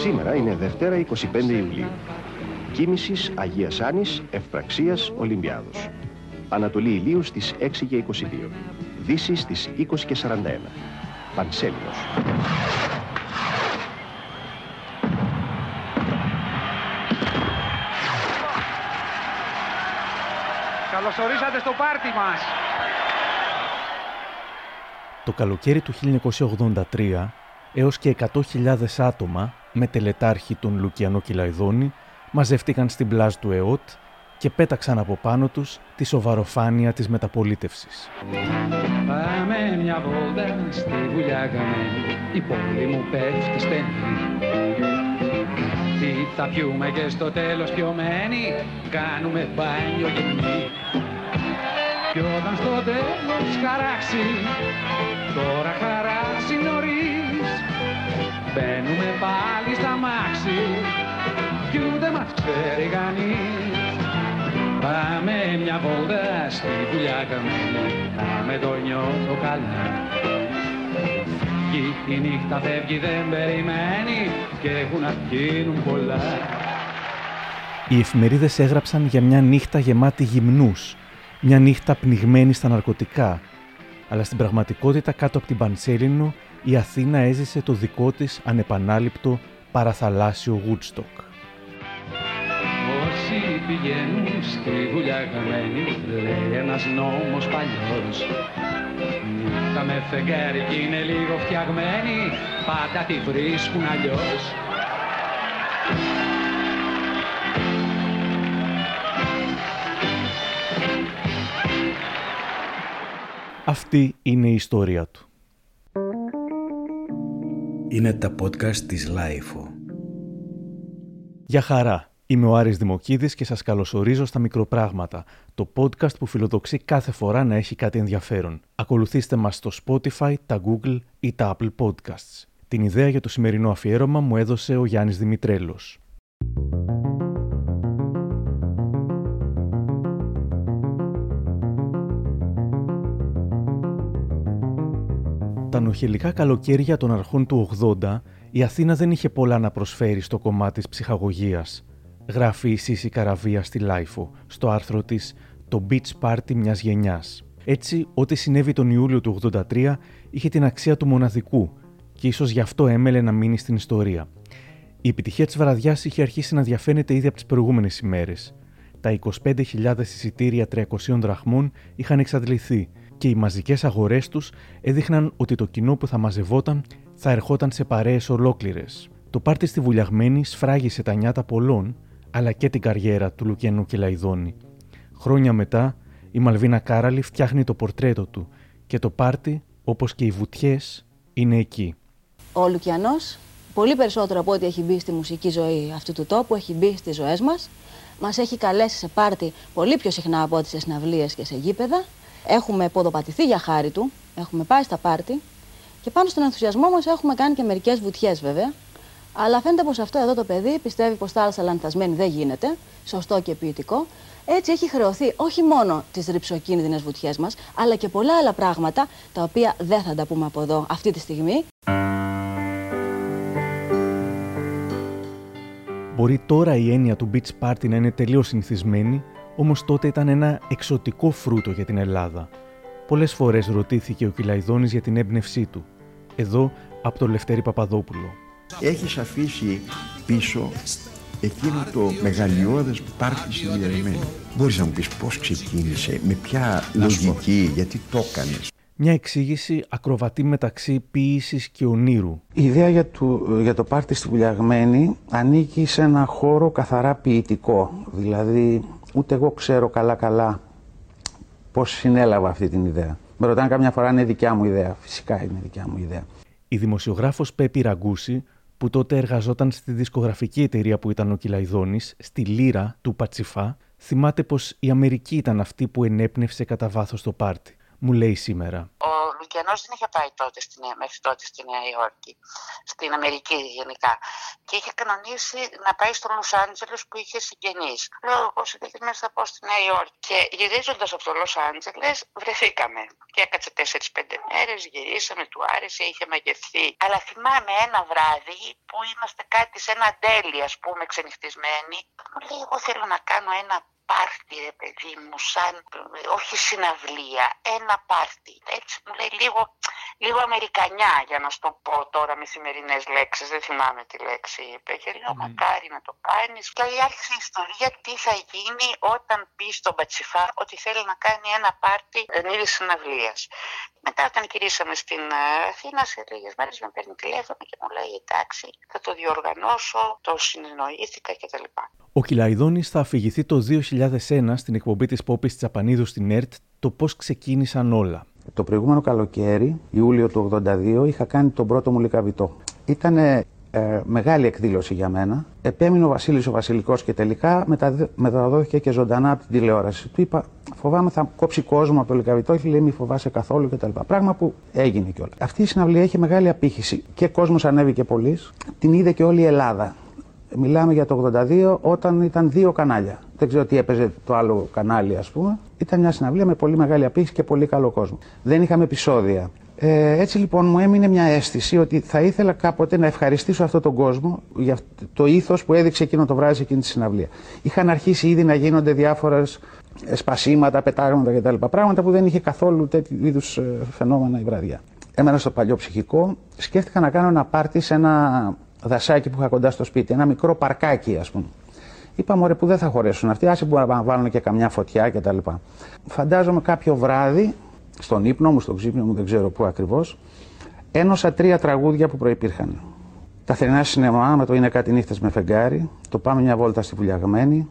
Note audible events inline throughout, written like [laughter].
Σήμερα είναι Δευτέρα 25 Ιουλίου. Κίνησης Αγίας Άνης, Ευπραξίας Ολυμπιάδος. Ανατολή ηλίου στις 6 και 22. Δύση στις 20 και 41. Πανσέλινος. Καλωσορίσατε στο πάρτι μας. Το καλοκαίρι του 1983 έως και 100.000 άτομα με τελετάρχη τον Λουκιανό Κυλαϊδόνη μαζεύτηκαν στην πλάζ του ΕΟΤ και πέταξαν από πάνω τους τη σοβαροφάνεια της μεταπολίτευσης. Πάμε μια βόλτα στη βουλιά καμένη, η πόλη μου πέφτει στενή. Τι θα πιούμε και στο τέλος πιωμένοι, κάνουμε μπάνιο γυμνή. Κι όταν στο τέλος χαράξει, τώρα χαράσει νωρίς, μπαίνουμε πάλι στα μάξι, κι ούτε μας ξέρει κανείς. Πάμε μια βόλτα στη δουλειά καμένη, να με το νιώθω καλά. Φύγει η νύχτα φεύγει δεν περιμένει και έχουν να γίνουν πολλά. Οι εφημερίδες έγραψαν για μια νύχτα γεμάτη γυμνούς, μια νύχτα πνιγμένη στα ναρκωτικά, αλλά στην πραγματικότητα κάτω από την Πανσέλινο η Αθήνα έζησε το δικό της ανεπανάληπτο παραθαλάσσιο Woodstock. Όσοι πηγαίνουν στη δουλειά χαμένοι, λέει ένας νόμος παλιός. Νύχτα με φεγγάρι κι είναι λίγο φτιαγμένη, πάντα τη βρίσκουν αλλιώς. Αυτή είναι η ιστορία του. Είναι τα podcast της LiFO. Γεια χαρά! Είμαι ο Άρης Δημοκίδης και σας καλωσορίζω στα Μικροπράγματα, το podcast που φιλοδοξεί κάθε φορά να έχει κάτι ενδιαφέρον. Ακολουθήστε μας στο Spotify, τα Google ή τα Apple Podcasts. Την ιδέα για το σημερινό αφιέρωμα μου έδωσε ο Γιάννης Δημητρέλος. Τα νωχελικά καλοκαίρια των αρχών του 80, η Αθήνα δεν είχε πολλά να προσφέρει στο κομμάτι της ψυχαγωγίας. Γράφει η Σίσσυ Καραβία στη LiFO, στο άρθρο της «Το Beach Party μιας γενιάς». Έτσι, ό,τι συνέβη τον Ιούλιο του 83 είχε την αξία του μοναδικού και ίσως γι' αυτό έμελλε να μείνει στην ιστορία. Η επιτυχία της βραδιάς είχε αρχίσει να διαφαίνεται ήδη από τις προηγούμενες ημέρες. Τα 25.000 εισιτήρια 300 δραχμών είχαν εξαντληθεί και οι μαζικές αγορές τους έδειχναν ότι το κοινό που θα μαζευόταν θα ερχόταν σε παρέες ολόκληρες. Το πάρτι στη Βουλιαγμένη σφράγισε τα νιάτα πολλών, αλλά και την καριέρα του Λουκιανού Κελαϊδόνη. Χρόνια μετά, η Μαλβίνα Κάραλη φτιάχνει το πορτρέτο του και το πάρτι, όπως και οι βουτιές, είναι εκεί. Ο Λουκιανός, πολύ περισσότερο από ό,τι έχει μπει στη μουσική ζωή αυτού του τόπου, έχει μπει στις ζωές μας. Μας έχει καλέσει σε πάρτι πολύ πιο συχνά από ό,τι σε συναυλίες και σε γήπεδα. Έχουμε ποδοπατηθεί για χάρη του, έχουμε πάει στα πάρτι και πάνω στον ενθουσιασμό μας έχουμε κάνει και μερικές βουτιές βέβαια. Αλλά φαίνεται πως αυτό εδώ το παιδί πιστεύει πως θάλασσα λανθασμένη δεν γίνεται, σωστό και ποιητικό. Έτσι έχει χρεωθεί όχι μόνο τις ρηψοκίνδυνες βουτιές μας, αλλά και πολλά άλλα πράγματα, τα οποία δεν θα τα πούμε από εδώ αυτή τη στιγμή. Μπορεί τώρα η έννοια του beach party να είναι τελείως συνηθισμένη, όμως τότε ήταν ένα εξωτικό φρούτο για την Ελλάδα. Πολλές φορές ρωτήθηκε ο Κυλαϊδόνης για την έμπνευσή του. Εδώ από το Λευτέρη Παπαδόπουλο. Έχεις αφήσει πίσω εκείνο το μεγαλειώδες πάρτι συνδυασμένο. Μπορείς να μου πεις πώς ξεκίνησε, με ποια λογική, γιατί το έκανες; Μια εξήγηση ακροβατή μεταξύ ποίησης και ονείρου. Η ιδέα για το, για το πάρτι στη Βουλιαγμένη ανήκει σε ένα χώρο καθαρά ποιητικό. Δηλαδή, ούτε εγώ ξέρω καλά-καλά πώς συνέλαβα αυτή την ιδέα. Με ρωτάνε καμιά φορά αν είναι δικιά μου ιδέα. Φυσικά είναι δικιά μου ιδέα. Η δημοσιογράφος Πέπη Ραγκούση, που τότε εργαζόταν στη δισκογραφική εταιρεία που ήταν ο Κυλαϊδόνης, στη Λύρα του Πατσιφά, θυμάται πως η Αμερική ήταν αυτή που ενέπνευσε κατά βάθος το πάρτι. Μου λέει σήμερα. Ο Λουκιανός δεν είχε πάει τότε στην, μέχρι τότε στη Νέα Υόρκη, στην Αμερική γενικά. Και είχε κανονίσει να πάει στο Λος Άντζελες που είχε συγγενείς. Λέω εγώ σε τέτοιες μέρες θα πάω στη Νέα Υόρκη. Και γυρίζοντας από το Λος Άντζελες βρεθήκαμε. Και έκατσε 4-5 μέρες, γυρίσαμε, του άρεσε, είχε μαγευθεί. Αλλά θυμάμαι ένα βράδυ που είμαστε κάτι σε ένα τέλει, ας πούμε, ξενυχτισμένοι. Μου λέει, εγώ θέλω να κάνω ένα πάρτι ρε παιδί μου, σαν όχι συναυλία, ένα πάρτι. Έτσι μου λέει λίγο, λίγο αμερικανιά για να σου το πω τώρα με σημερινές λέξεις, δεν θυμάμαι τη λέξη είπε. Και λέω μακάρι να το κάνεις. Και άρχισε η ιστορία τι θα γίνει όταν πει στον Πατσιφά ότι θέλει να κάνει ένα πάρτι εν είδη συναυλίας. Μετά όταν γυρίσαμε στην ε, Αθήνα σε λίγες μέρες με παίρνει τηλέφωνο και μου λέει εντάξει θα το διοργανώσω, το συνεννοήθηκα κτλ. Ο Κυλαϊδόνης θα αφηγηθεί το 2001 στην εκπομπή της Πόπης Τσαπανίδου στην ΕΡΤ το πώς ξεκίνησαν όλα. Το προηγούμενο καλοκαίρι, Ιούλιο του 82, είχα κάνει τον πρώτο μου λικαβητό. Ήταν ε, μεγάλη εκδήλωση για μένα. Επέμεινε ο Βασίλης ο Βασιλικός και τελικά μεταδόθηκε και ζωντανά από την τηλεόραση. Του είπα, φοβάμαι θα κόψει κόσμο από το λικαβητό, όχι λέει μη φοβάσαι καθόλου κτλ. Πράγμα που έγινε κιόλας. Αυτή η συναυλία έχει μεγάλη απήχηση και κόσμος ανέβηκε πολύ. Την είδε και όλη η Ελλάδα. Μιλάμε για το 82 όταν ήταν δύο κανάλια. Δεν ξέρω τι έπαιζε το άλλο κανάλι, ας πούμε. Ήταν μια συναυλία με πολύ μεγάλη απήχηση και πολύ καλό κόσμο. Δεν είχαμε επεισόδια. Ε, έτσι λοιπόν μου έμεινε μια αίσθηση ότι θα ήθελα κάποτε να ευχαριστήσω αυτόν τον κόσμο για το ήθος που έδειξε εκείνο το βράδυ σε εκείνη τη συναυλία. Είχαν αρχίσει ήδη να γίνονται διάφορες σπασίματα, πετάγματα κτλ. Πράγματα που δεν είχε καθόλου τέτοιου είδους ε, φαινόμενα η βραδιά. Έμενα στο παλιό ψυχικό. Σκέφτηκα να κάνω ένα πάρτι σε ένα δασάκι που είχα κοντά στο σπίτι, ένα μικρό παρκάκι ας πούμε. Είπα μωρέ που δεν θα χωρέσουν αυτοί, άσε μπορούν να βάλουν και καμιά φωτιά κτλ. Φαντάζομαι κάποιο βράδυ, στον ύπνο μου, στον ξύπνο μου, δεν ξέρω πού ακριβώς, ένωσα τρία τραγούδια που προπήρχαν. Τα θερινά σινεμά με το Είναι κάτι νύχτες με φεγγάρι, το Πάμε μια βόλτα στη Βουλιαγμένη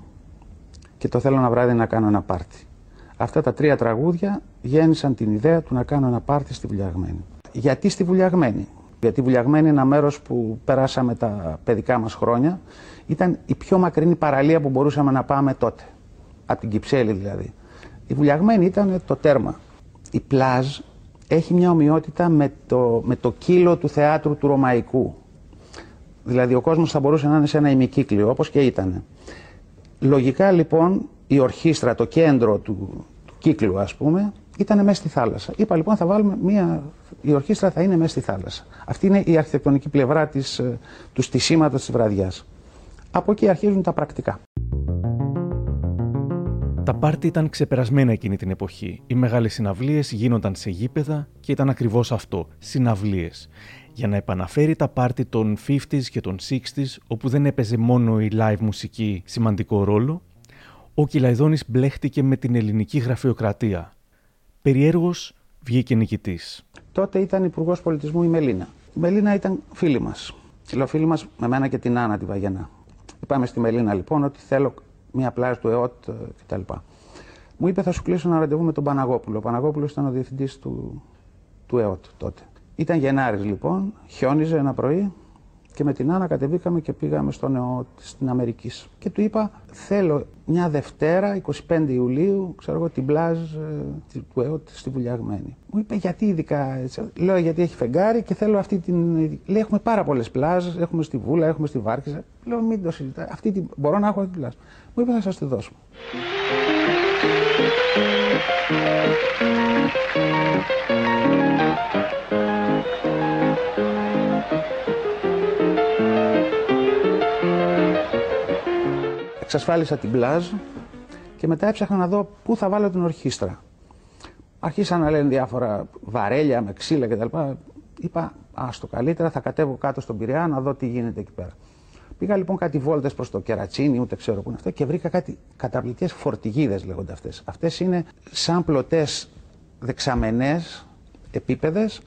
και το Θέλω ένα βράδυ να κάνω ένα πάρτι. Αυτά τα τρία τραγούδια γέννησαν την ιδέα του να κάνω ένα πάρτι στη Βουλιαγμένη. Γιατί στη Βουλιαγμένη, γιατί Βουλιαγμένη είναι ένα μέρος που περάσαμε τα παιδικά μας χρόνια. Ήταν η πιο μακρινή παραλία που μπορούσαμε να πάμε τότε. Από την Κυψέλη δηλαδή. Η Βουλιαγμένη ήταν το τέρμα. Η πλάζ έχει μια ομοιότητα με το, με το κύλο του θεάτρου του Ρωμαϊκού. Δηλαδή ο κόσμος θα μπορούσε να είναι σε ένα ημικύκλιο όπως και ήταν. Λογικά λοιπόν η ορχήστρα, το κέντρο του, του κύκλου ας πούμε, ήταν μέσα στη θάλασσα. Είπα λοιπόν θα βάλουμε μια. Η ορχήστρα θα είναι μέσα στη θάλασσα. Αυτή είναι η αρχιτεκτονική πλευρά της, ε, του στισίματος της βραδιάς. Από εκεί αρχίζουν τα πρακτικά. Τα πάρτι ήταν ξεπερασμένα εκείνη την εποχή. Οι μεγάλες συναυλίες γίνονταν σε γήπεδα και ήταν ακριβώς αυτό, συναυλίες. Για να επαναφέρει τα πάρτι των 50s και των 60s, όπου δεν έπαιζε μόνο η live μουσική σημαντικό ρόλο, ο Κυλαϊδόνης μπλέχτηκε με την ελληνική γραφειοκρατία, Περιέργως βγήκε νικητής. Τότε ήταν υπουργός πολιτισμού η Μελίνα. Η Μελίνα ήταν φίλη μας. Φιλοφίλη μας με μένα και την Άννα τη Βαγενά. Είπαμε στη Μελίνα λοιπόν ότι θέλω μια πλάζ του ΕΟΤ ε, κτλ. Μου είπε θα σου κλείσω ένα ραντεβού με τον Παναγόπουλο. Ο Παναγόπουλος ήταν ο διευθυντής του, του ΕΟΤ τότε. Ήταν Γενάρης λοιπόν, χιόνιζε ένα πρωί και με την Άννα κατεβήκαμε και πήγαμε στο νεό στην Αμερική. Και του είπα, θέλω μια Δευτέρα, 25 Ιουλίου, ξέρω εγώ, την πλάζ ε, του ΕΟΤ στη Βουλιαγμένη. Μου είπε, γιατί ειδικά έτσι. Λέω, γιατί έχει φεγγάρι και θέλω αυτή την. Λέει, έχουμε πάρα πολλές πλάζ, έχουμε στη Βούλα, έχουμε στη Βάρκηζα. Λέω, μην το συζητά. Αυτή την... Μπορώ να έχω αυτή την πλάζ. Μου είπε, θα σας τη δώσουμε. Εξασφάλισα την πλάζ και μετά έψαχνα να δω πού θα βάλω την ορχήστρα. Αρχίσαν να λένε διάφορα βαρέλια με ξύλα κτλ. Είπα, το καλύτερα θα κατέβω κάτω στον Πειραιά να δω τι γίνεται εκεί πέρα. Πήγα λοιπόν κάτι βόλτες προς το κερατσίνι, ούτε ξέρω πού είναι αυτό, και βρήκα κάτι καταπληκτικές φορτηγίδες λέγονται αυτές. Αυτές είναι σαν πλωτές δεξαμενές, επίπεδες,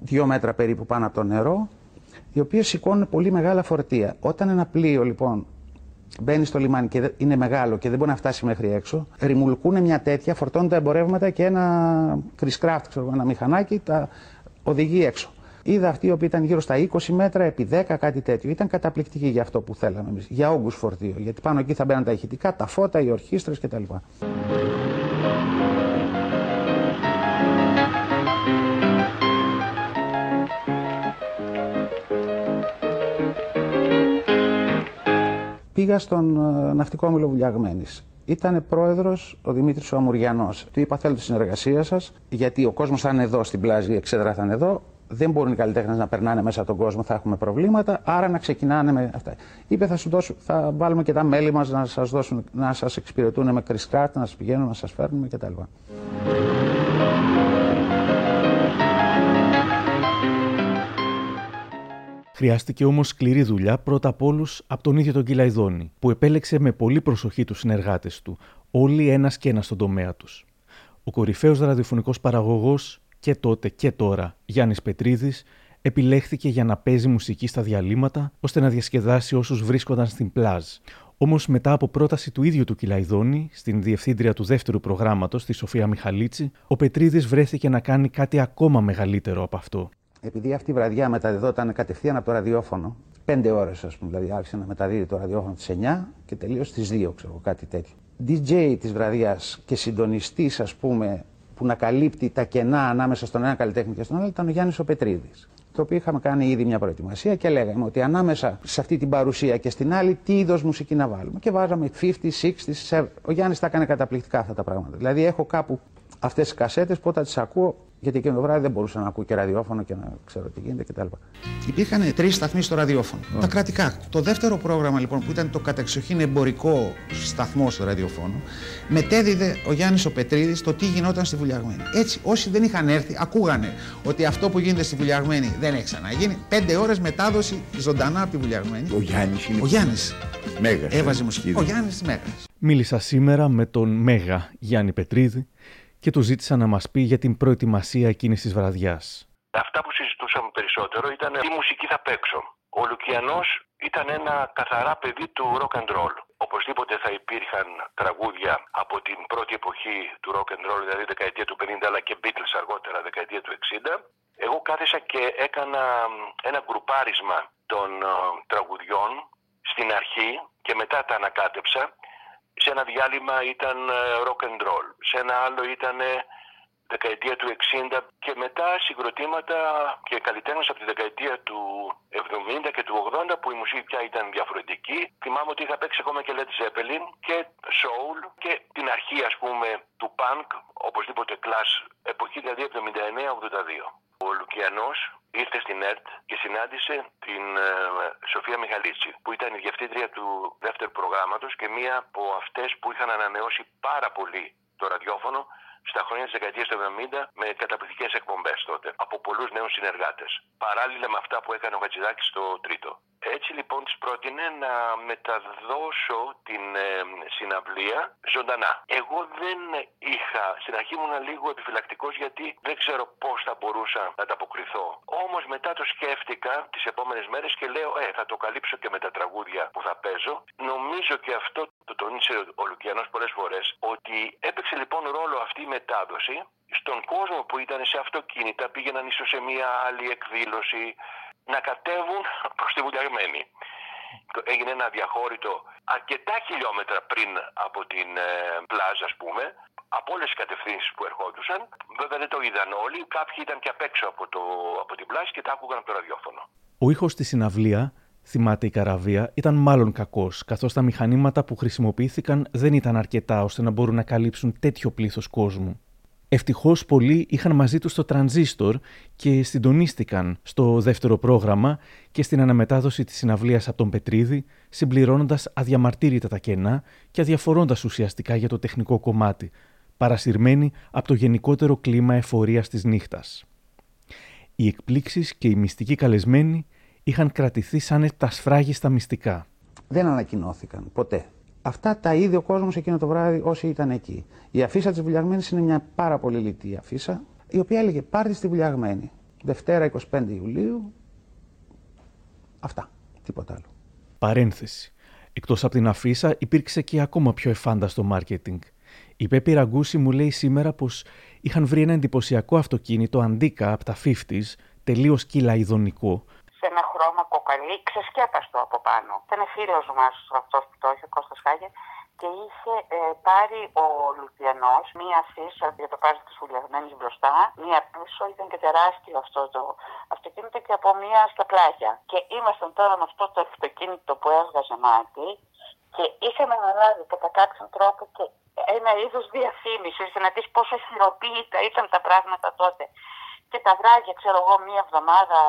δύο μέτρα περίπου πάνω από το νερό, οι οποίες σηκώνουν πολύ μεγάλα φορτία. Όταν ένα πλοίο λοιπόν μπαίνει στο λιμάνι και είναι μεγάλο και δεν μπορεί να φτάσει μέχρι έξω, ρημουλκούν μια τέτοια, φορτώνουν τα εμπορεύματα και ένα Chris ξέρω, ένα μηχανάκι, τα οδηγεί έξω. Είδα αυτή η οποία ήταν γύρω στα 20 μέτρα, επί 10 κάτι τέτοιο. Ήταν καταπληκτική για αυτό που θέλαμε εμείς. Για όγκους φορτίο. Γιατί πάνω εκεί θα μπαίνουν τα ηχητικά, τα φώτα, οι ορχήστρες κτλ. Πήγα στον ε, ναυτικό όμιλο Βουλιαγμένης. Ήταν πρόεδρος ο Δημήτρης ο Αμουριανός. Του είπα: Θέλω τη συνεργασία σας, γιατί ο κόσμος θα είναι εδώ στην πλάζη, η εξέδρα θα είναι εδώ. Δεν μπορούν οι καλλιτέχνες να περνάνε μέσα από τον κόσμο, θα έχουμε προβλήματα. Άρα να ξεκινάνε με αυτά. Είπε: Θα, σου δώσω, θα βάλουμε και τα μέλη μας να σας να σας εξυπηρετούν με κρυσκάρτ, να σας πηγαίνουν, να σας φέρνουμε κτλ. Χρειάστηκε όμως σκληρή δουλειά πρώτα απ' όλους από τον ίδιο τον Κυλαϊδόνη, που επέλεξε με πολύ προσοχή τους συνεργάτες του, όλοι ένας και ένας στον τομέα τους. Ο κορυφαίος ραδιοφωνικός παραγωγός και τότε και τώρα, Γιάννης Πετρίδης, επιλέχθηκε για να παίζει μουσική στα διαλύματα ώστε να διασκεδάσει όσους βρίσκονταν στην πλάζ. Όμως, μετά από πρόταση του ίδιου του Κυλαϊδόνη, στην διευθύντρια του δεύτερου προγράμματος, τη Σοφία Μιχαλίτση, ο Πετρίδης βρέθηκε να κάνει κάτι ακόμα μεγαλύτερο από αυτό επειδή αυτή η βραδιά μεταδιδόταν κατευθείαν από το ραδιόφωνο, πέντε ώρες, ας πούμε, δηλαδή άρχισε να μεταδίδει το ραδιόφωνο στι 9 και τελείωσε στι 2, ξέρω κάτι τέτοιο. DJ της βραδιάς και συντονιστής, ας πούμε, που να καλύπτει τα κενά ανάμεσα στον ένα καλλιτέχνη και στον άλλο ήταν ο Γιάννης ο Πετρίδη. Το οποίο είχαμε κάνει ήδη μια προετοιμασία και λέγαμε ότι ανάμεσα σε αυτή την παρουσία και στην άλλη, τι είδος μουσική να βάλουμε. Και βάζαμε 50, 60, 70. Ο Γιάννης τα έκανε καταπληκτικά αυτά τα πράγματα. Δηλαδή, έχω κάπου αυτές τις κασέτες που όταν τις ακούω γιατί εκείνο το βράδυ δεν μπορούσα να ακούω και ραδιόφωνο και να ξέρω τι γίνεται κτλ. Υπήρχαν τρεις σταθμοί στο ραδιόφωνο. Oh. Τα κρατικά. Το δεύτερο πρόγραμμα λοιπόν που ήταν το κατεξοχήν εμπορικό σταθμό στο ραδιόφωνο, μετέδιδε ο Γιάννης ο Πετρίδης το τι γινόταν στη Βουλιαγμένη. Έτσι, όσοι δεν είχαν έρθει, ακούγανε ότι αυτό που γίνεται στη Βουλιαγμένη δεν έχει ξαναγίνει. Πέντε ώρες μετάδοση ζωντανά από τη Βουλιαγμένη. Ο Γιάννης είναι. Ο Γιάννης. Μέγας. Έβαζε μουσική. Ο Γιάννης Μέγας. Μίλησα σήμερα με τον Μέγα Γιάννη Πετρίδη και του ζήτησα να μας πει για την προετοιμασία εκείνης της βραδιάς. Αυτά που συζητούσαμε περισσότερο ήταν τι μουσική θα παίξω. Ο Λουκιανός ήταν ένα καθαρά παιδί του rock and roll. Οπωσδήποτε θα υπήρχαν τραγούδια από την πρώτη εποχή του rock and roll, δηλαδή δεκαετία του 50 αλλά και Beatles αργότερα, δεκαετία του 60. Εγώ κάθισα και έκανα ένα γκρουπάρισμα των ε, τραγουδιών στην αρχή και μετά τα ανακάτεψα σε ένα διάλειμμα ήταν ε, rock and roll, σε ένα άλλο ήταν δεκαετία του 60 και μετά συγκροτήματα και καλλιτέχνες από τη δεκαετία του 70 και του 80 που η μουσική πια ήταν διαφορετική. Θυμάμαι ότι είχα παίξει ακόμα και Led Zeppelin και soul και την αρχή ας πούμε του punk, οπωσδήποτε class, εποχή δηλαδή 79-82. Ο Λουκιανός ήρθε στην ΕΡΤ και συνάντησε την ε, Σοφία Μιχαλίτση που ήταν η διευθύντρια του δεύτερου προγράμματος και μία από αυτές που είχαν ανανεώσει πάρα πολύ το ραδιόφωνο στα χρόνια της δεκαετίας του 70 με καταπληκτικές εκπομπές τότε από πολλούς νέους συνεργάτες. Παράλληλα με αυτά που έκανε ο Χατζηδάκης στο τρίτο. Έτσι λοιπόν της πρότεινε να μεταδώσω την ε, συναυλία ζωντανά. Εγώ δεν είχα, στην αρχή ήμουν λίγο επιφυλακτικός γιατί δεν ξέρω πώς θα μπορούσα να ανταποκριθώ. Όμως μετά το σκέφτηκα τις επόμενες μέρες και λέω, Ε, θα το καλύψω και με τα τραγούδια που θα παίζω. Νομίζω και αυτό το τονίσε ο Λουκιανό πολλές φορές ότι έπαιξε λοιπόν ρόλο αυτή η μετάδοση στον κόσμο που ήταν σε αυτοκίνητα, πήγαιναν ίσως σε μια άλλη εκδήλωση, να κατέβουν προς τη Βουλιαγμένη. Έγινε ένα διαχώρητο αρκετά χιλιόμετρα πριν από την ε, πλάζα, ας πούμε, από όλες τις κατευθύνσεις που ερχόντουσαν. Βέβαια δεν το είδαν όλοι, κάποιοι ήταν και απ' έξω από, το, από την πλάζα και τα άκουγαν από το ραδιόφωνο. Ο ήχος στη συναυλία θυμάται η καραβία, ήταν μάλλον κακός, καθώς τα μηχανήματα που χρησιμοποιήθηκαν δεν ήταν αρκετά ώστε να μπορούν να καλύψουν τέτοιο πλήθος κόσμου. Ευτυχώς πολλοί είχαν μαζί τους το τρανζίστορ και συντονίστηκαν στο δεύτερο πρόγραμμα και στην αναμετάδοση της συναυλίας από τον Πετρίδη, συμπληρώνοντας αδιαμαρτύρητα τα κενά και αδιαφορώντας ουσιαστικά για το τεχνικό κομμάτι, παρασυρμένοι από το γενικότερο κλίμα εφορίας της νύχτας. Οι εκπλήξεις και οι μυστικοί καλεσμένοι είχαν κρατηθεί σαν τα σφράγιστα μυστικά. Δεν ανακοινώθηκαν ποτέ. Αυτά τα είδε ο κόσμος εκείνο το βράδυ όσοι ήταν εκεί. Η αφίσα της Βουλιαγμένης είναι μια πάρα πολύ λιτή αφίσα, η οποία έλεγε Πάρτι στη Βουλιαγμένη. Δευτέρα 25 Ιουλίου. Αυτά. Τίποτα άλλο. Παρένθεση. Εκτός από την αφίσα, υπήρξε και ακόμα πιο εφάνταστο μάρκετινγκ. Η Πέπη Ραγκούση μου λέει σήμερα πως είχαν βρει ένα εντυπωσιακό αυτοκίνητο αντίκα από τα 50s, τελείως κυλαϊδονικό, σε ένα χρώμα κοκαλί, ξεσκέπαστο από πάνω. Ήταν φίλος μας αυτός που το είχε, Κώστας Χάγερ, και είχε ε, πάρει ο Λουδιανό μία αφίσα για το πάρτι της βουλιαγμένης μπροστά, μία πίσω, ήταν και τεράστιο αυτό το αυτοκίνητο και από μία στα πλάγια. Και ήμασταν τώρα με αυτό το αυτοκίνητο που έβγαζε μάτι και είχαμε αναλάβει κατά κάποιον τρόπο και ένα είδος διαφήμιση, να δεις πόσο χειροποίητα ήταν τα πράγματα τότε. Και τα βράδια, ξέρω εγώ, μία εβδομάδα,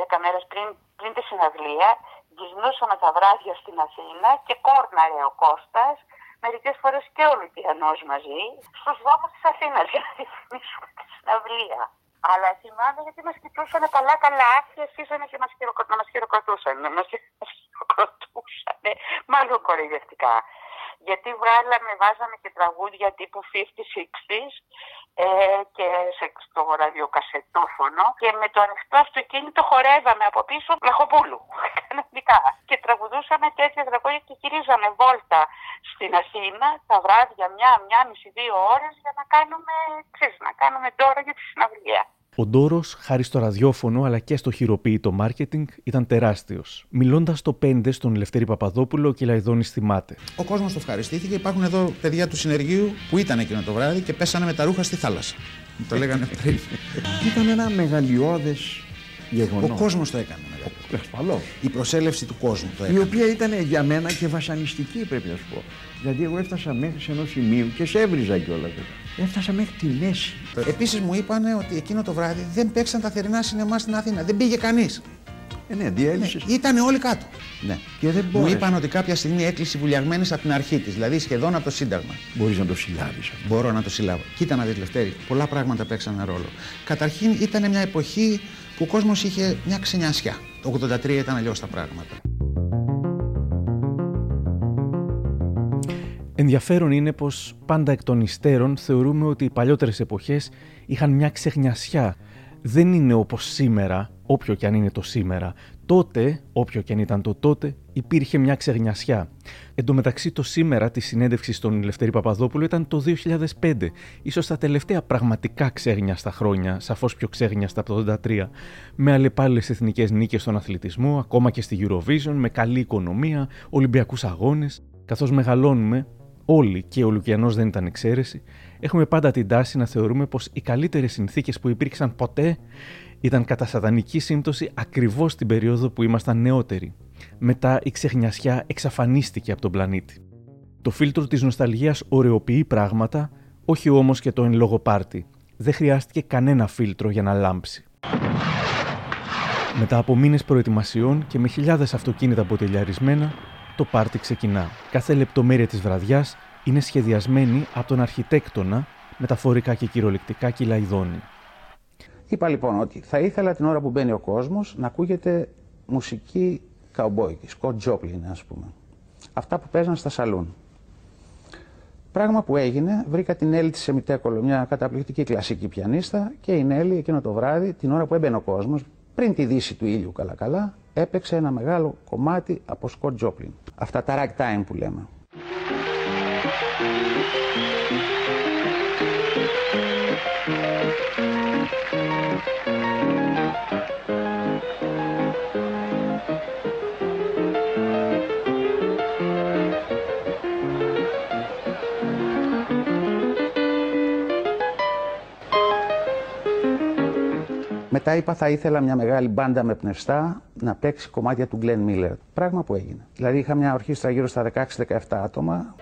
δέκα μέρε πριν, πριν τη συναυλία, γυρνούσαμε τα βράδια στην Αθήνα και κόρναρε ο Κώστας, μερικές φορές και ο Ολυμπιανό μαζί, στους δρόμους της Αθήνας για να διαφημίσουμε τη συναυλία. Αλλά θυμάμαι γιατί μας κοιτούσαν καλά-καλά και αρχίσανε και μας να μας χειροκροτούσαν. Να μας χειροκροτούσαν, μάλλον κοροϊδευτικά. Γιατί βγάλαμε, βάζαμε και τραγούδια τύπου 50-60s ε, και σε, στο ραδιοκασετόφωνο και με το ανοιχτό αυτοκίνητο χορεύαμε από πίσω Λαχοπούλου. [laughs] Κανονικά. Και τραγουδούσαμε τέτοια τραγούδια και γυρίζαμε βόλτα στην Αθήνα τα βράδια μια, μια μισή, δύο ώρες για να κάνουμε, ξέρεις, να κάνουμε τώρα για τη συναυλία. Ο ντόρος, χάρη στο ραδιόφωνο αλλά και στο χειροποίητο μάρκετινγκ, ήταν τεράστιος. Μιλώντας το 5 στον Λευτέρη Παπαδόπουλο, ο Κυλαϊδόνη θυμάται. Ο κόσμος το ευχαριστήθηκε. Υπάρχουν εδώ παιδιά του συνεργείου που ήταν εκείνο το βράδυ και πέσανε με τα ρούχα στη θάλασσα. το λέγανε πριν. Ήταν ένα μεγαλειώδες γεγονός. Ο κόσμος το έκανε. Ασφαλώς. Η προσέλευση του κόσμου το έκανε. Η οποία ήταν για μένα και βασανιστική, πρέπει να σου πω. Δηλαδή, εγώ έφτασα μέχρι σε ενός σημείου και σε έβριζα κιόλας. Έφτασα μέχρι τη μέση. Επίσης μου είπαν ότι εκείνο το βράδυ δεν παίξαν τα θερινά σινεμά στην Αθήνα. Δεν πήγε κανείς. Ε, ναι, διέλυσε. Ναι, ήταν όλοι κάτω. Ναι. Και δεν μου είπαν ότι κάποια στιγμή έκλεισε βουλιαγμένης από την αρχή της, δηλαδή σχεδόν από το Σύνταγμα. Μπορείς να το συλλάβεις. Μπορώ να το συλλάβω. Κοίτα να δεις, Λευτέρη, πολλά πράγματα παίξαν ρόλο. Καταρχήν ήταν μια εποχή που ο κόσμος είχε μια ξενιασιά. Το 83 ήταν αλλιώς τα πράγματα. Ενδιαφέρον είναι πως πάντα εκ των υστέρων θεωρούμε ότι οι παλιότερες εποχές είχαν μια ξεχνιασιά. Δεν είναι όπως σήμερα, όποιο και αν είναι το σήμερα. Τότε, όποιο και αν ήταν το τότε, υπήρχε μια ξεχνιασιά. Εν τω μεταξύ το σήμερα της συνέντευξης στον Λευτέρη Παπαδόπουλο ήταν το 2005, ίσως τα τελευταία πραγματικά ξέγνιαστα χρόνια, σαφώς πιο ξέγνιαστα από το 1983, με αλλεπάλληλες εθνικές νίκες στον αθλητισμό, ακόμα και στη Eurovision, με καλή οικονομία, Ολυμπιακούς αγώνες. Καθώς μεγαλώνουμε, όλοι και ο Λουκιανός δεν ήταν εξαίρεση, έχουμε πάντα την τάση να θεωρούμε πως οι καλύτερες συνθήκες που υπήρξαν ποτέ ήταν κατά σατανική σύμπτωση ακριβώς την περίοδο που ήμασταν νεότεροι. Μετά η ξεχνιασιά εξαφανίστηκε από τον πλανήτη. Το φίλτρο της νοσταλγίας ωρεοποιεί πράγματα, όχι όμως και το εν λόγω πάρτι. Δεν χρειάστηκε κανένα φίλτρο για να λάμψει. Μετά από μήνες προετοιμασιών και με χιλιάδες αυτοκίνητα αποτελιαρισμένα, το πάρτι ξεκινά. Κάθε λεπτομέρεια της βραδιάς είναι σχεδιασμένη από τον αρχιτέκτονα, μεταφορικά και κυριολεκτικά κυλαϊδόνη. Είπα λοιπόν ότι θα ήθελα την ώρα που μπαίνει ο κόσμος να ακούγεται μουσική καουμπόικη, Σκοτ Τζόπλιν ας πούμε. Αυτά που παίζαν στα σαλούν. Πράγμα που έγινε, βρήκα την Έλλη της Σεμιτέκολο, μια καταπληκτική κλασική πιανίστα και η Νέλη εκείνο το βράδυ, την ώρα που έμπαινε ο κόσμος, πριν τη δύση του ήλιου καλά-καλά, έπαιξε ένα μεγάλο κομμάτι από Σκοτ Τζόπλιν. Αυτά τα ragtime που λέμε. Μετά είπα θα ήθελα μια μεγάλη μπάντα με πνευστά να παίξει κομμάτια του Glenn Miller. Πράγμα που έγινε. Δηλαδή είχα μια ορχήστρα γύρω στα 16-17 άτομα.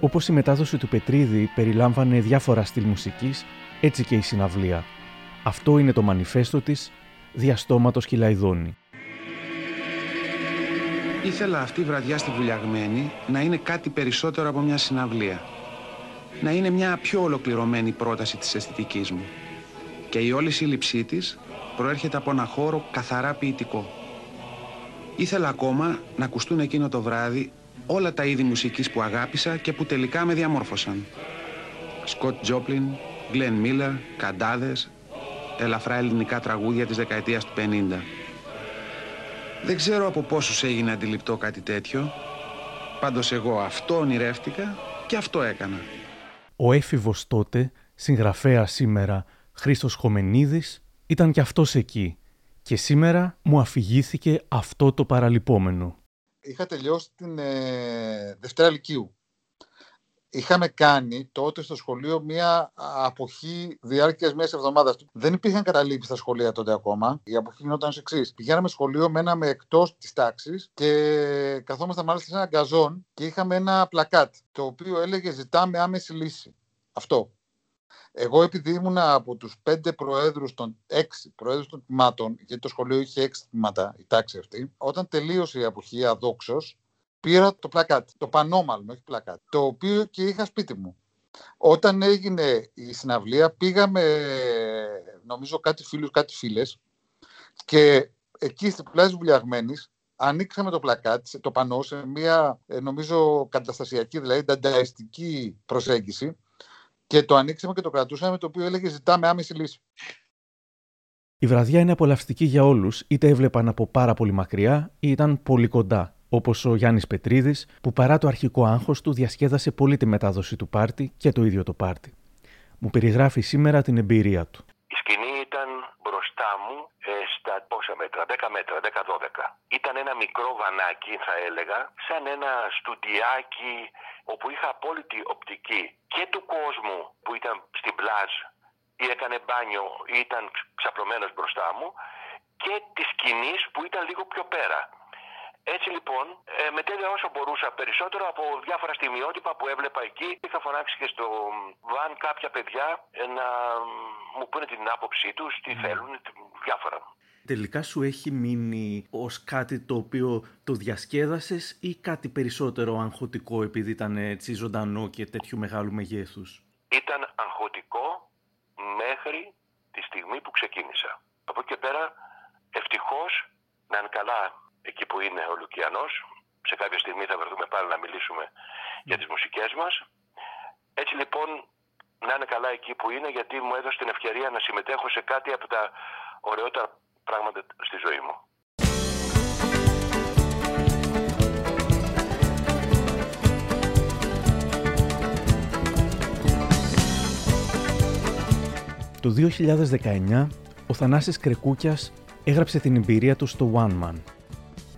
Όπως η μετάδοση του Πετρίδη περιλάμβανε διάφορα στυλ μουσικής, έτσι και η συναυλία. Αυτό είναι το μανιφέστο της «Διαστόματος Κυλαϊδόνη». Ήθελα αυτή η βραδιά στη Βουλιαγμένη να είναι κάτι περισσότερο από μια συναυλία να είναι μια πιο ολοκληρωμένη πρόταση της αισθητικής μου. Και η όλη σύλληψή της προέρχεται από ένα χώρο καθαρά ποιητικό. Ήθελα ακόμα να ακουστούν εκείνο το βράδυ όλα τα είδη μουσικής που αγάπησα και που τελικά με διαμόρφωσαν. Σκοτ Τζόπλιν, Γκλεν Μίλλερ, Καντάδες, ελαφρά ελληνικά τραγούδια της δεκαετίας του 50. Δεν ξέρω από πόσους έγινε αντιληπτό κάτι τέτοιο. Πάντως εγώ αυτό ονειρεύτηκα και αυτό έκανα. Ο έφηβος τότε, συγγραφέα σήμερα, Χρήστος Χομενίδης, ήταν κι αυτός εκεί και σήμερα μου αφηγήθηκε αυτό το παραλυπόμενο. Είχα τελειώσει την ε, Δευτέρα Λυκείου. Είχαμε κάνει τότε στο σχολείο μία αποχή διάρκειας μιας εβδομάδας. Δεν υπήρχαν καταλήψεις στα σχολεία τότε ακόμα. Η αποχή γινόταν ως εξής. Πηγαίναμε σχολείο, μέναμε εκτός της τάξης και καθόμασταν μάλιστα σε ένα γκαζόν και είχαμε ένα πλακάτ το οποίο έλεγε Ζητάμε άμεση λύση. Αυτό. Εγώ επειδή ήμουν από τους πέντε προέδρους των έξι προέδρους των τμήματων, γιατί το σχολείο είχε έξι τμήματα, η τάξη αυτή, όταν τελείωσε η αποχή αδόξως, πήρα το πλακάτ, το πανόμαλο, όχι πλακάτ, το οποίο και είχα σπίτι μου. Όταν έγινε η συναυλία πήγαμε, νομίζω κάτι φίλους, κάτι φίλες και εκεί στην πλάση Βουλιαγμένης ανοίξαμε το πλακάτ, το πανό σε μια νομίζω καταστασιακή, δηλαδή δανταιστική προσέγγιση και το ανοίξαμε και το κρατούσαμε, το οποίο έλεγε ζητάμε άμεση λύση. Η βραδιά είναι απολαυστική για όλους, είτε έβλεπαν από πάρα πολύ μακριά ή ήταν πολύ κοντά, όπως ο Γιάννης Πετρίδης, που παρά το αρχικό άγχος του διασκέδασε πολύ τη μετάδοση του πάρτι και το ίδιο το πάρτι. Μου περιγράφει σήμερα την εμπειρία του. Η σκηνή ήταν μπροστά μου ε, στα πόσα μέτρα, 10 μέτρα, 10-12. Ήταν ένα μικρό βανάκι, θα έλεγα, σαν ένα στουντιάκι όπου είχα απόλυτη οπτική και του κόσμου που ήταν στην πλάζ ή έκανε μπάνιο ή ήταν ξαπλωμένος μπροστά μου και της σκηνής που ήταν λίγο πιο πέρα. Έτσι λοιπόν, ε, μετέλεια όσο μπορούσα περισσότερο από διάφορα στιγμιότυπα που έβλεπα εκεί, είχα φωνάξει και στο βαν κάποια παιδιά ε, να μου πούνε την άποψή τους, τι θέλουν, διάφορα. Τελικά σου έχει μείνει ως κάτι το οποίο το διασκέδασες ή κάτι περισσότερο αγχωτικό επειδή ήταν έτσι ζωντανό και τέτοιου μεγάλου μεγέθους; Ήταν αγχωτικό μέχρι τη στιγμή που ξεκίνησα. Από εκεί και πέρα ευτυχώς να είναι καλά εκεί που είναι ο Λουκιανός. Σε κάποια στιγμή θα βρεθούμε πάλι να μιλήσουμε για τις μουσικές μας. Έτσι λοιπόν να είναι καλά εκεί που είναι γιατί μου έδωσε την ευκαιρία να συμμετέχω σε κάτι από τα ωραιότερα πράγματα στη ζωή μου. Το 2019, ο Θανάσης Κρεκούκιας έγραψε την εμπειρία του στο One Man,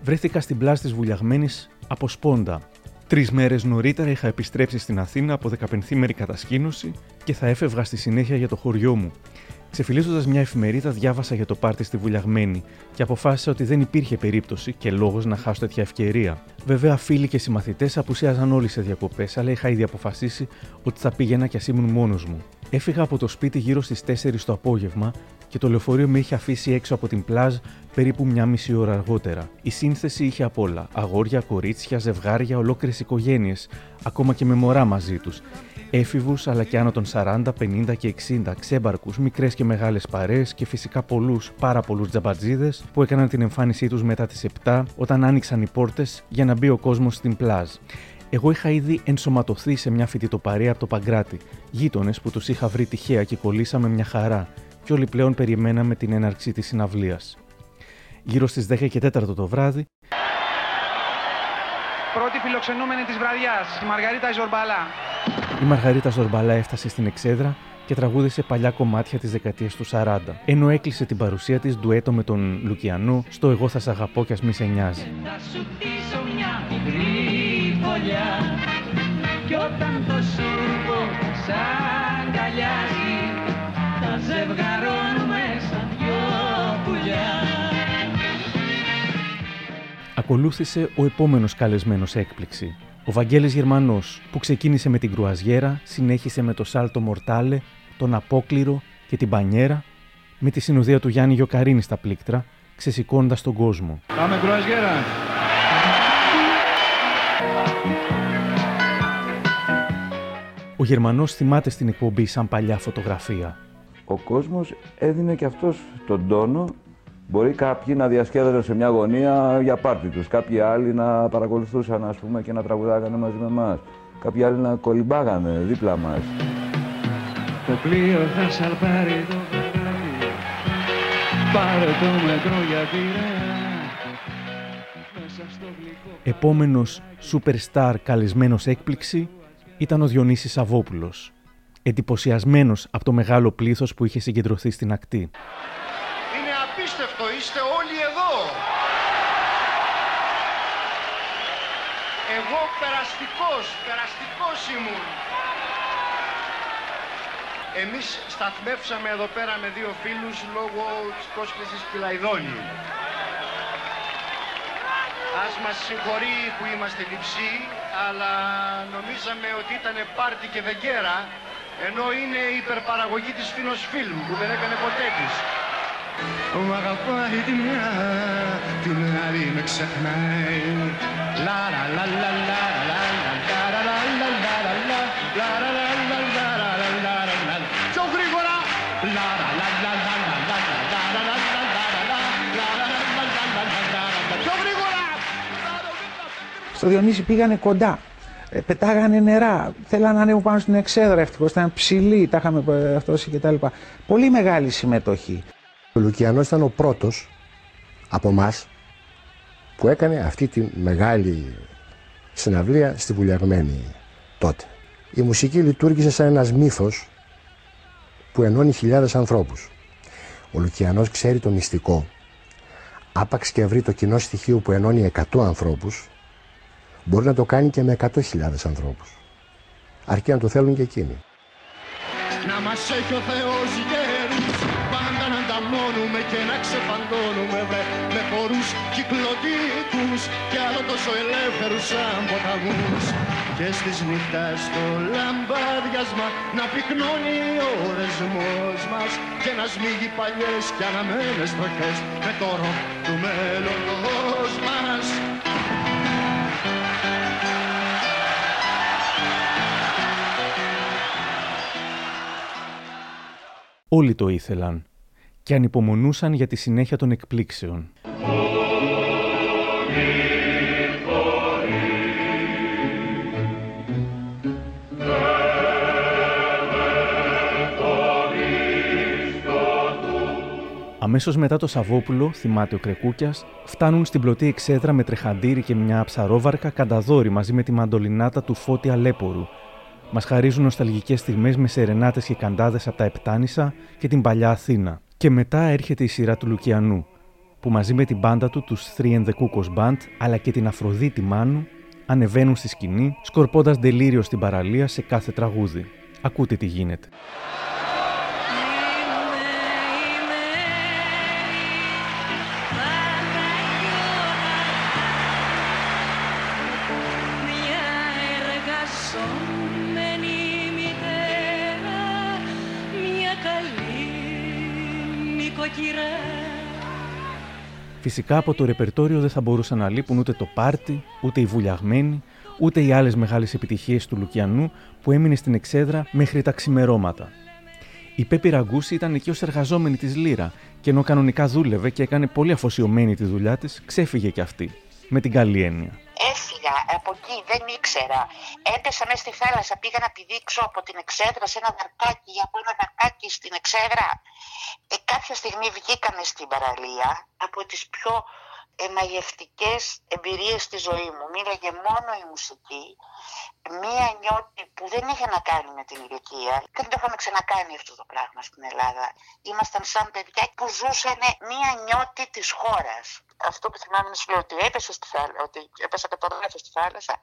βρέθηκα στην πλάση της Βουλιαγμένης από σπόντα. Τρεις μέρες νωρίτερα είχα επιστρέψει στην Αθήνα από 15 κατασκήνωση και θα έφευγα στη συνέχεια για το χωριό μου. Ξεφυλίζοντα μια εφημερίδα, διάβασα για το πάρτι στη Βουλιαγμένη και αποφάσισα ότι δεν υπήρχε περίπτωση και λόγος να χάσω τέτοια ευκαιρία. Βέβαια, φίλοι και συμμαθητές απουσίαζαν όλοι σε διακοπές, αλλά είχα ήδη αποφασίσει ότι θα πήγαινα κι ας ήμουν μόνος μου. Έφυγα από το σπίτι γύρω στις 4 το απόγευμα και το λεωφορείο με είχε αφήσει έξω από την πλάζ περίπου μια μισή ώρα αργότερα. Η σύνθεση είχε απ' όλα. Αγόρια, κορίτσια, ζευγάρια, ολόκληρες οικογένειες, ακόμα και με μωρά μαζί τους. Έφηβους αλλά και άνω των 40, 50 και 60, ξέμπαρκους, μικρές και μεγάλες παρέες και φυσικά πολλούς, πάρα πολλούς τζαμπατζίδες που έκαναν την εμφάνισή τους μετά τις 7 όταν άνοιξαν οι πόρτες για να μπει ο κόσμος στην πλάζ. Εγώ είχα ήδη ενσωματωθεί σε μια φοιτητοπαρία από το Παγκράτη, γείτονες που τους είχα βρει τυχαία και κολλήσαμε μια χαρά, και όλοι πλέον περιμέναμε την έναρξη της συναυλίας. Γύρω στις 10 και 4 το βράδυ. Πρώτη φιλοξενούμενη της βραδιάς, η Μαργαρίτα Ζορμπαλά. Η Μαργαρίτα Ζορμπαλά έφτασε στην εξέδρα και τραγούδισε παλιά κομμάτια της δεκαετίας του 40, ενώ έκλεισε την παρουσία της ντουέτο με τον Λουκιανό στο Εγώ θα σ' αγαπώ κι ας μη σε νοιάζει. Κι όταν το σούρπο σαν τα ζευγαρώνουμε σαν δυο πουλιά. Ακολούθησε ο επόμενος καλεσμένος έκπληξη, ο Βαγγέλης Γερμανός, που ξεκίνησε με την κρουαζιέρα, συνέχισε με το σάλτο μορτάλε, τον απόκληρο και την πανιέρα, με τη συνοδεία του Γιάννη Γιοκαρίνη στα πλήκτρα, ξεσηκώνοντας τον κόσμο. Πάμε κρουαζιέρα! Ο Γερμανός θυμάται στην εκπομπή σαν παλιά φωτογραφία. Ο κόσμος έδινε και αυτός τον τόνο. Μπορεί κάποιοι να διασκέδαζαν σε μια γωνία για πάρτι τους. Κάποιοι άλλοι να παρακολουθούσαν ας πούμε, και να τραγουδάγανε μαζί με εμάς. Κάποιοι άλλοι να κολυμπάγανε δίπλα μας. Το πλοίο θα σαλπάρει το βράδυ Πάρε το μετρό για τη Επόμενος superstar καλεσμένος έκπληξη ήταν ο Διονύσης Σαββόπουλος, εντυπωσιασμένος από το μεγάλο πλήθος που είχε συγκεντρωθεί στην ακτή. Είναι απίστευτο, είστε όλοι εδώ. Εγώ περαστικός, περαστικός ήμουν. Εμείς σταθμεύσαμε εδώ πέρα με δύο φίλους λόγω της πρόσκλησης Πιλαϊδόνη. Ας μας συγχωρεί που είμαστε λειψοί, αλλά νομίζαμε ότι ήταν πάρτι και βεγγέρα, ενώ είναι η υπερπαραγωγή της φίλος φίλου που δεν έκανε ποτέ της. Μ' αγαπάει τη μια, την άλλη με ξεχνάει. Στο Διονύση πήγανε κοντά. Πετάγανε νερά, θέλανε να ανέβουν πάνω στην εξέδρα ευτυχώ. Ήταν ψηλοί, τα είχαμε αυτόσει κτλ. Πολύ μεγάλη συμμετοχή. Ο Λουκιανό ήταν ο πρώτο από εμά που έκανε αυτή τη μεγάλη συναυλία στη Βουλιαγμένη τότε. Η μουσική λειτουργήσε σαν ένας μύθος που ενώνει χιλιάδες ανθρώπους. Ο Λουκιανός ξέρει το μυστικό. Άπαξ και βρει το κοινό στοιχείο που ενώνει 100 ανθρώπους, μπορεί να το κάνει και με 100.000 ανθρώπους. Αρκεί να το θέλουν και εκείνοι. Να μας έχει ο Θεός γέρους Πάντα να ανταμώνουμε και να ξεφαντώνουμε βρε Κι άλλο τόσο ελεύθερους σαν ποταμούς. Και στις νύχτας το λαμπάδιασμα Να πυκνώνει ο ορεσμός μας. Και να σμίγει παλιές και αναμένες στροχές Με το ροκ του μέλλοντος μας. Όλοι το ήθελαν και ανυπομονούσαν για τη συνέχεια των εκπλήξεων. Αμέσως μετά το Σαββόπουλο, θυμάται ο Κρεκούκιας, φτάνουν στην πλωτή εξέδρα με τρεχαντήρι και μια ψαρόβαρκα κανταδόρη μαζί με τη μαντολινάτα του Φώτη Αλέπορου, Μας χαρίζουν νοσταλγικές στιγμές με σερενάτες και καντάδες από τα Επτάνησα και την παλιά Αθήνα. Και μετά έρχεται η σειρά του Λουκιανού, που μαζί με την μπάντα του, τους Three and the Cuckoo's Band, αλλά και την Αφροδίτη Μάνου, ανεβαίνουν στη σκηνή, σκορπώντας τελείριο στην παραλία σε κάθε τραγούδι. Ακούτε τι γίνεται. Φυσικά από το ρεπερτόριο δεν θα μπορούσαν να λείπουν ούτε το πάρτι, ούτε οι βουλιαγμένοι, ούτε οι άλλες μεγάλες επιτυχίες του Λουκιανού που έμεινε στην εξέδρα μέχρι τα ξημερώματα. Η Πέπη Ραγκούση ήταν εκεί ως εργαζόμενη της Λύρα και ενώ κανονικά δούλευε και έκανε πολύ αφοσιωμένη τη δουλειά της, ξέφυγε κι αυτή. Με την καλή έννοια. Έφυγα από εκεί, δεν ήξερα. Έπεσα μέσα στη θάλασσα, πήγα να πηδήξω από την εξέδρα σε ένα δαρκάκι, από ένα δαρκάκι στην εξέδρα. Ε, κάποια στιγμή βγήκαμε στην παραλία από τις πιο εμαγευτικές εμπειρίες στη ζωή μου. Μίλαγε μόνο η μουσική, μία νιώτη που δεν είχε να κάνει με την ηλικία. Δεν το είχαμε ξανακάνει αυτό το πράγμα στην Ελλάδα. Ήμασταν σαν παιδιά που ζούσαν μία νιώτη της χώρας. Αυτό που θυμάμαι είναι σου ότι έπεσα, στη θάλασσα, ότι έπεσα κατά λάθος στη θάλασσα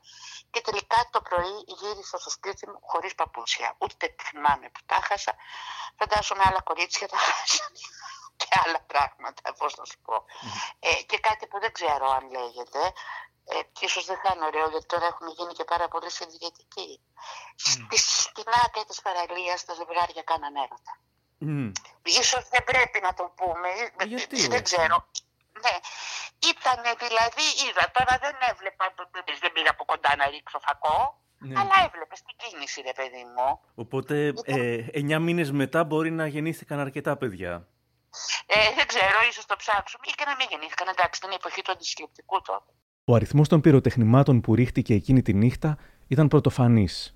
και τελικά το πρωί γύρισα στο σπίτι μου χωρίς παπούτσια. Ούτε θυμάμαι που τα χάσα. Φαντάζομαι άλλα κορίτσια τα χάσαν και άλλα πράγματα, πώς να σου πω. Ε, και κάτι που δεν ξέρω αν λέγεται, ε, και ίσως δεν θα είναι ωραίο γιατί τώρα έχουν γίνει και πάρα πολλοί συνδυατικοί. Στη, στην άκρη της παραλίας τα ζευγάρια κάναν έρωτα. Mm. Ίσως δεν πρέπει να το πούμε, Γιατί, δεν ξέρω. Ναι, ήταν δηλαδή, είδα, τώρα δεν έβλεπα, δεν πήγα από κοντά να ρίξω φακό, Ναι. αλλά έβλεπες την κίνηση ρε παιδί μου. Οπότε, ε, εννιά μήνες μετά μπορεί να γεννήθηκαν αρκετά παιδιά. Ε, δεν ξέρω, ίσως το ψάξουμε ή και να μην γεννήθηκαν. Εντάξει, ήταν η εποχή του αντισυλληπτικού τότε. Ο αριθμός των πυροτεχνημάτων που ρίχτηκε εκείνη τη νύχτα ήταν πρωτοφανής.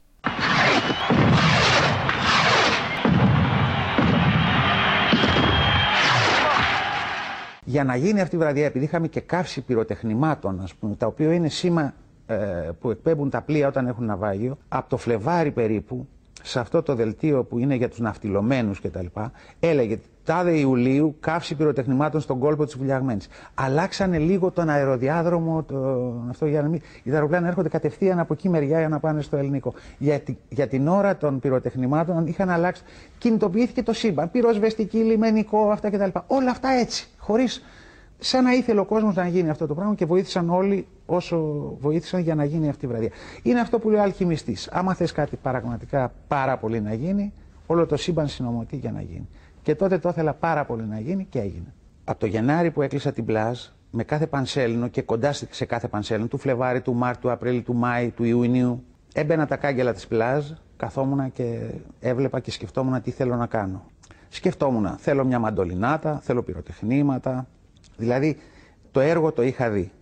Για να γίνει αυτή η βραδιά, επειδή είχαμε και καύση πυροτεχνημάτων, ας πούμε, τα οποία είναι σήμα ε, που εκπέμπουν τα πλοία όταν έχουν ναυάγιο, από το Φλεβάρι περίπου, σε αυτό το δελτίο που είναι για τους ναυτιλωμένους κτλ. έλεγε τάδε Ιουλίου καύση πυροτεχνημάτων στον κόλπο της Βουλιαγμένης. Αλλάξανε λίγο τον αεροδιάδρομο, το, αυτό για να μην... Οι αεροπλάνα έρχονται κατευθείαν από εκεί μεριά για να πάνε στο ελληνικό. Για, για την ώρα των πυροτεχνημάτων είχαν αλλάξει. Κινητοποιήθηκε το σύμπαν. Πυροσβεστική, λιμενικό, αυτά κτλ. Όλα αυτά έτσι. Χωρίς σαν να ήθελε ο κόσμος να γίνει αυτό το πράγμα και βοήθησαν όλοι όσο βοήθησαν για να γίνει αυτή η βραδιά. Είναι αυτό που λέει ο αλχημιστής. Άμα θες κάτι πραγματικά πάρα πολύ να γίνει, όλο το σύμπαν συνομωτεί για να γίνει. Και τότε το ήθελα πάρα πολύ να γίνει και έγινε. Από το Γενάρη που έκλεισα την Πλάζ, με κάθε πανσέλινο και κοντά σε κάθε πανσέλινο, του Φλεβάρι, του Μάρτου, του Απρίλη, του Μάη, του Ιουνίου, έμπαινα τα κάγκελα της Πλάζ, καθόμουν και έβλεπα και σκεφτόμουν τι θέλω να κάνω. Σκεφτόμουν, θέλω μια μαντολινάτα, θέλω πυροτεχνήματα, Δηλαδή το έργο το είχα δει.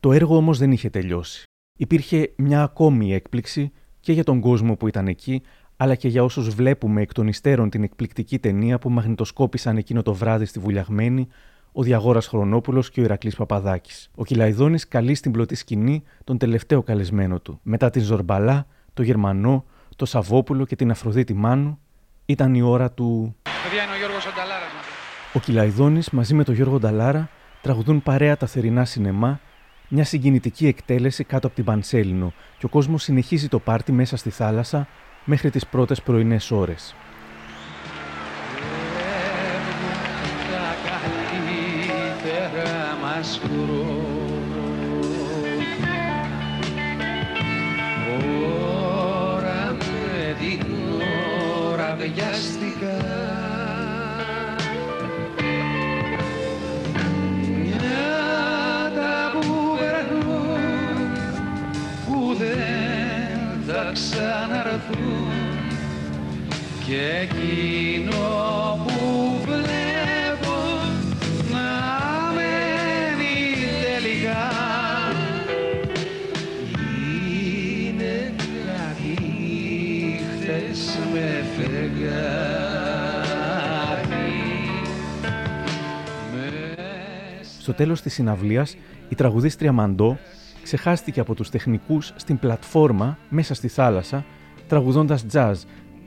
Το έργο όμως δεν είχε τελειώσει. Υπήρχε μια ακόμη έκπληξη και για τον κόσμο που ήταν εκεί, αλλά και για όσους βλέπουμε εκ των υστέρων την εκπληκτική ταινία που μαγνητοσκόπησαν εκείνο το βράδυ στη Βουλιαγμένη ο Διαγόρας Χρονόπουλος και ο Ηρακλής Παπαδάκης. Ο Κυλαϊδόνης καλεί στην πλωτή σκηνή τον τελευταίο καλεσμένο του. Μετά την Ζορμπαλά, το Γερμανό, το Σαββόπουλο και την Αφροδίτη Μάνου, ήταν η ώρα του. Παιδιά είναι ο Γιώργος ο Κυλαϊδόνης μαζί με τον Γιώργο Νταλάρα τραγουδούν παρέα τα θερινά σινεμά, μια συγκινητική εκτέλεση κάτω από την Πανσέλινο και ο κόσμος συνεχίζει το πάρτι μέσα στη θάλασσα μέχρι τις πρώτες πρωινέ ώρε. και εκείνο που βλέπω να μένει τελικά είναι κάτι χθες με φεγγάρι Στο τέλος της συναυλίας, η τραγουδίστρια Μαντό ξεχάστηκε από τους τεχνικούς στην πλατφόρμα μέσα στη θάλασσα, τραγουδώντας jazz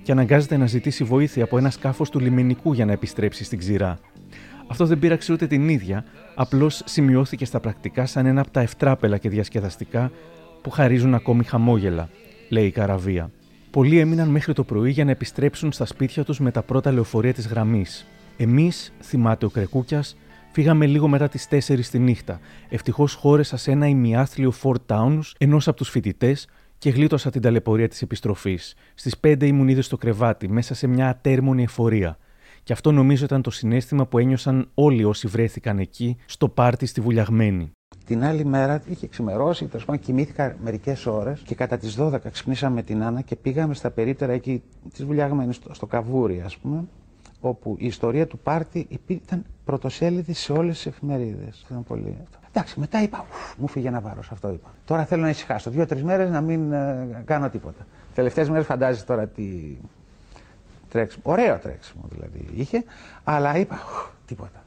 και αναγκάζεται να ζητήσει βοήθεια από ένα σκάφος του λιμενικού για να επιστρέψει στην ξηρά. Αυτό δεν πείραξε ούτε την ίδια, απλώς σημειώθηκε στα πρακτικά σαν ένα από τα ευτράπελα και διασκεδαστικά που χαρίζουν ακόμη χαμόγελα, λέει η καραβία. Πολλοί έμειναν μέχρι το πρωί για να επιστρέψουν στα σπίτια τους με τα πρώτα λεωφορεία της γραμμής. Εμείς, θυμάται ο Κρεκούκιας, φύγαμε λίγο μετά τις 4 τη νύχτα. Ευτυχώς χώρεσα σε ένα ημιάθλιο Fort Towns ενός από τους φοιτητές και γλίτωσα την ταλαιπωρία της επιστροφής. Στις 5 ήμουν ήδη στο κρεβάτι, μέσα σε μια ατέρμονη εφορία. Και αυτό νομίζω ήταν το συνέστημα που ένιωσαν όλοι όσοι βρέθηκαν εκεί, στο πάρτι στη Βουλιαγμένη. Την άλλη μέρα είχε ξημερώσει, τέλος πάντων κοιμήθηκα μερικές ώρες και κατά τις 12 ξυπνήσαμε με την Άννα και πήγαμε στα περίπτερα εκεί της Βουλιαγμένης, στο, στο Καβούρι, ας πούμε, όπου η ιστορία του πάρτι ήταν πρωτοσέλιδη σε όλες τις εφημερίδες. Ήταν πολύ. Εντάξει, μετά είπα, μου φύγε ένα βάρος. Αυτό είπα. Τώρα θέλω να ησυχάσω. Δύο-τρεις μέρες να μην ε, κάνω τίποτα. Τελευταίες μέρες φαντάζεσαι τώρα τι τρέξιμο. Ωραίο τρέξιμο δηλαδή είχε, αλλά είπα, τίποτα.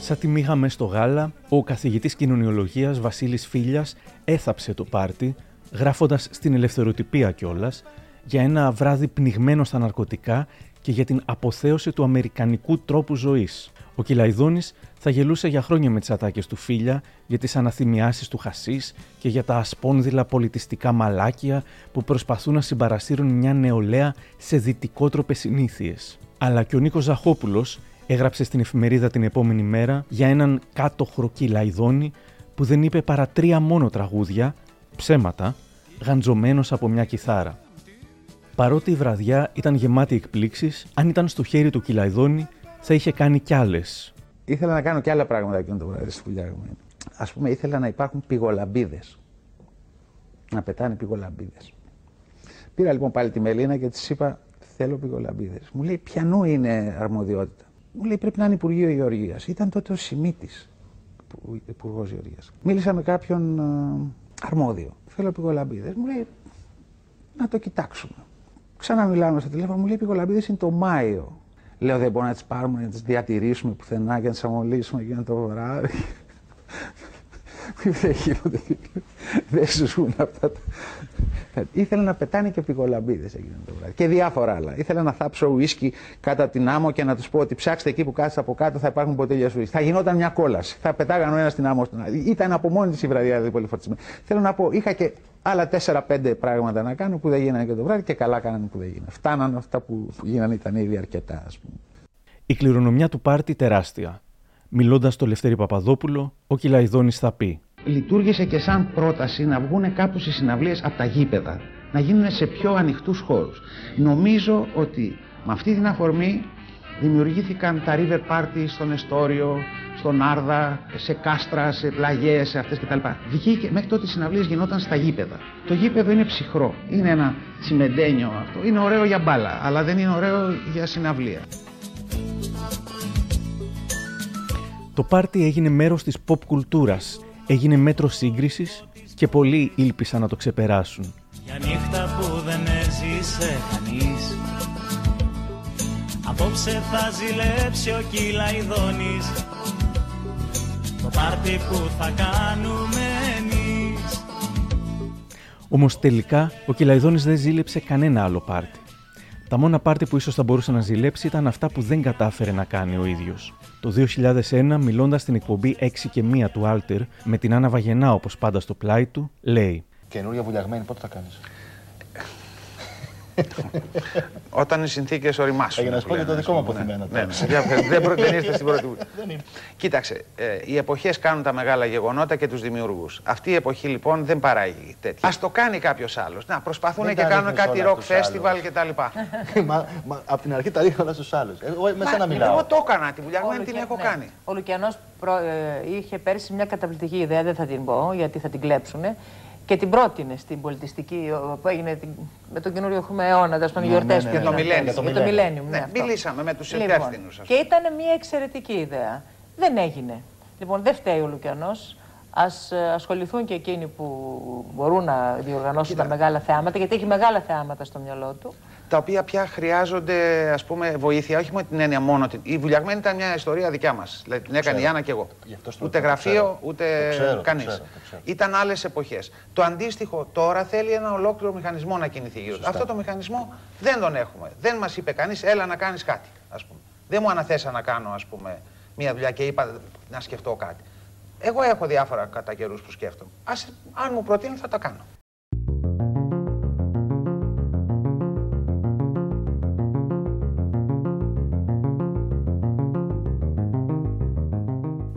Σαν τη μήχαμε στο γάλα, ο καθηγητής κοινωνιολογίας Βασίλης Φίλιας έθαψε το πάρτι, γράφοντας στην ελευθεροτυπία κιόλας για ένα βράδυ πνιγμένο στα ναρκωτικά και για την αποθέωση του αμερικανικού τρόπου ζωής. Ο Κυλαϊδόνης θα γελούσε για χρόνια με τις ατάκες του φίλια, για τις αναθυμιάσεις του Χασίς και για τα ασπόνδυλα πολιτιστικά μαλάκια που προσπαθούν να συμπαρασύρουν μια νεολαία σε δυτικότροπες συνήθειες. Αλλά και ο Νίκος Ζαχόπουλος έγραψε στην εφημερίδα την επόμενη μέρα για έναν κάτοχρο Κυλαϊδόνη που δεν είπε παρά τρία μόνο τραγούδια, ψέματα, γαντζωμένος από μια κιθάρα. Παρότι η βραδιά ήταν γεμάτη εκπλήξεις, αν ήταν στο χέρι του Κυλαϊδόνη, θα είχε κάνει κι άλλες. Ήθελα να κάνω κι άλλα πράγματα εκείνο το βράδυ στη δουλειά μου. Α πούμε, ήθελα να υπάρχουν πηγολαμπίδες. Να πετάνε πηγολαμπίδες. Πήρα λοιπόν πάλι τη Μελίνα και της είπα: Θέλω πηγολαμπίδες. Μου λέει: Πιανού είναι αρμοδιότητα; Μου λέει: Πρέπει να είναι Υπουργείο Γεωργίας. Ήταν τότε ο Σιμίτης, Υπουργός Γεωργίας. Μίλησα με κάποιον αρμόδιο. Θέλω πηγολαμπίδες. Μου λέει: Να το κοιτάξουμε. Ξαναμιλάμε στο τηλέφωνο, μου λέει: Πηγολαμπίδε είναι το Μάιο. Λέω δεν μπορούμε να τις πάρουμε, να τις διατηρήσουμε πουθενά και να τις αμολύσουμε εκείνο το βράδυ. Δεν γίνονται. δεν σου ζουν αυτά. Ήθελα να πετάνε και πικολαμπίδε εκείνο το βράδυ. Και διάφορα άλλα. Ήθελα να θάψω ουίσκι κατά την άμμο και να τους πω ότι ψάξτε εκεί που κάθεστε από κάτω θα υπάρχουν ποτέλια σου. Θα γινόταν μια κόλαση. Θα πετάγαν ο ένας την άμμο στον άλλο. Ήταν από μόνη της η βραδιά δηλαδή πολύ φορτισμένη. Θέλω να πω, είχα και άλλα 4-5 πράγματα να κάνω που δεν γίνανε και το βράδυ και καλά κάνανε που δεν γίνανε. Φτάνανε αυτά που γίνανε, ήταν ήδη αρκετά, ας πούμε. Η κληρονομιά του πάρτι τεράστια. Μιλώντας στο Λευτέρη Παπαδόπουλο, ο Κυλαϊδόνης θα πει: Λειτουργήσε και σαν πρόταση να βγουν κάπου στι συναυλίες από τα γήπεδα, να γίνουν σε πιο ανοιχτούς χώρους. Νομίζω ότι με αυτή την αφορμή δημιουργήθηκαν τα river party στον Εστόριο, στον Άρδα, σε κάστρα, σε πλαγιές, σε αυτές κτλ. Βγήκε, μέχρι τότε οι συναυλίες γινόταν στα γήπεδα. Το γήπεδο είναι ψυχρό, είναι ένα τσιμεντένιο αυτό. Είναι ωραίο για μπάλα, αλλά δεν είναι ωραίο για συναυλία. Το πάρτι έγινε μέρος της pop κουλτούρας, έγινε μέτρο σύγκρισης και πολλοί ήλπισαν να το ξεπεράσουν. Για νύχτα που δεν έζησε κανείς Απόψε θα ζηλέψει ο Κυλαϊδόνης Το πάρτι που θα κάνουμε εμείς Όμως τελικά ο Κυλαϊδόνης δεν ζήλεψε κανένα άλλο πάρτι. Τα μόνα πάρτι που ίσως θα μπορούσε να ζηλέψει ήταν αυτά που δεν κατάφερε να κάνει ο ίδιος. Το 2001, μιλώντας στην εκπομπή 6 και 1 του Alter, με την Άννα Βαγενά όπως πάντα στο πλάι του, λέει Καινούρια βουλιαγμένη, πότε θα κάνεις; [laughs] Όταν οι συνθήκες οριμάσουν. Για να σου πω και το δικό μου αποθυμένο. Ναι, ναι, δεν ήρθε [laughs] στην πρώτη Κοίταξε, ε, οι εποχές κάνουν τα μεγάλα γεγονότα και τους δημιουργούς. Αυτή η εποχή λοιπόν δεν παράγει τέτοια. Α το κάνει κάποιος άλλος. Να προσπαθούν και κάνουν κάτι rock festival κτλ. [laughs] Από την αρχή τα ρίχνω στους άλλους. Εγώ με σένα μιλάω. Εγώ το έκανα, τη δουλειά μου την έχω κάνει. Ο Λουκιανός ε, είχε πέρσι μια καταπληκτική ιδέα, δεν θα την πω γιατί θα την κλέψουνε και την πρότεινε στην πολιτιστική που έγινε με τον καινούριο έχουμε αιώνα, τέλος πάντων, γιορτές ναι, ναι, ναι, Για το Millennium. Ναι, μιλήσαμε με τους λοιπόν, υπεύθυνους. Και ήταν μια εξαιρετική ιδέα. Δεν έγινε. Λοιπόν, δεν φταίει ο Λουκιανός. Α ε, ασχοληθούν και εκείνοι που μπορούν να διοργανώσουν τα μεγάλα θέαματα, γιατί έχει μεγάλα θέαματα στο μυαλό του τα οποία πια χρειάζονται ας πούμε, βοήθεια, όχι με την έννοια μόνο. Η βουλιαγμένη ήταν μια ιστορία δικιά μας. Δηλαδή την έκανε η Άννα και εγώ. Ούτε γραφείο, ούτε κανείς. Ήταν άλλες εποχές. Το αντίστοιχο τώρα θέλει ένα ολόκληρο μηχανισμό να κινηθεί γύρω. Αυτό το μηχανισμό δεν τον έχουμε. Δεν μας είπε κανείς, έλα να κάνεις κάτι. Ας πούμε. Δεν μου αναθέσα να κάνω ας πούμε, μια δουλειά και είπα να σκεφτώ κάτι. Εγώ έχω διάφορα κατά καιρούς που σκέφτομαι. Ας, αν μου προτείνει θα τα κάνω.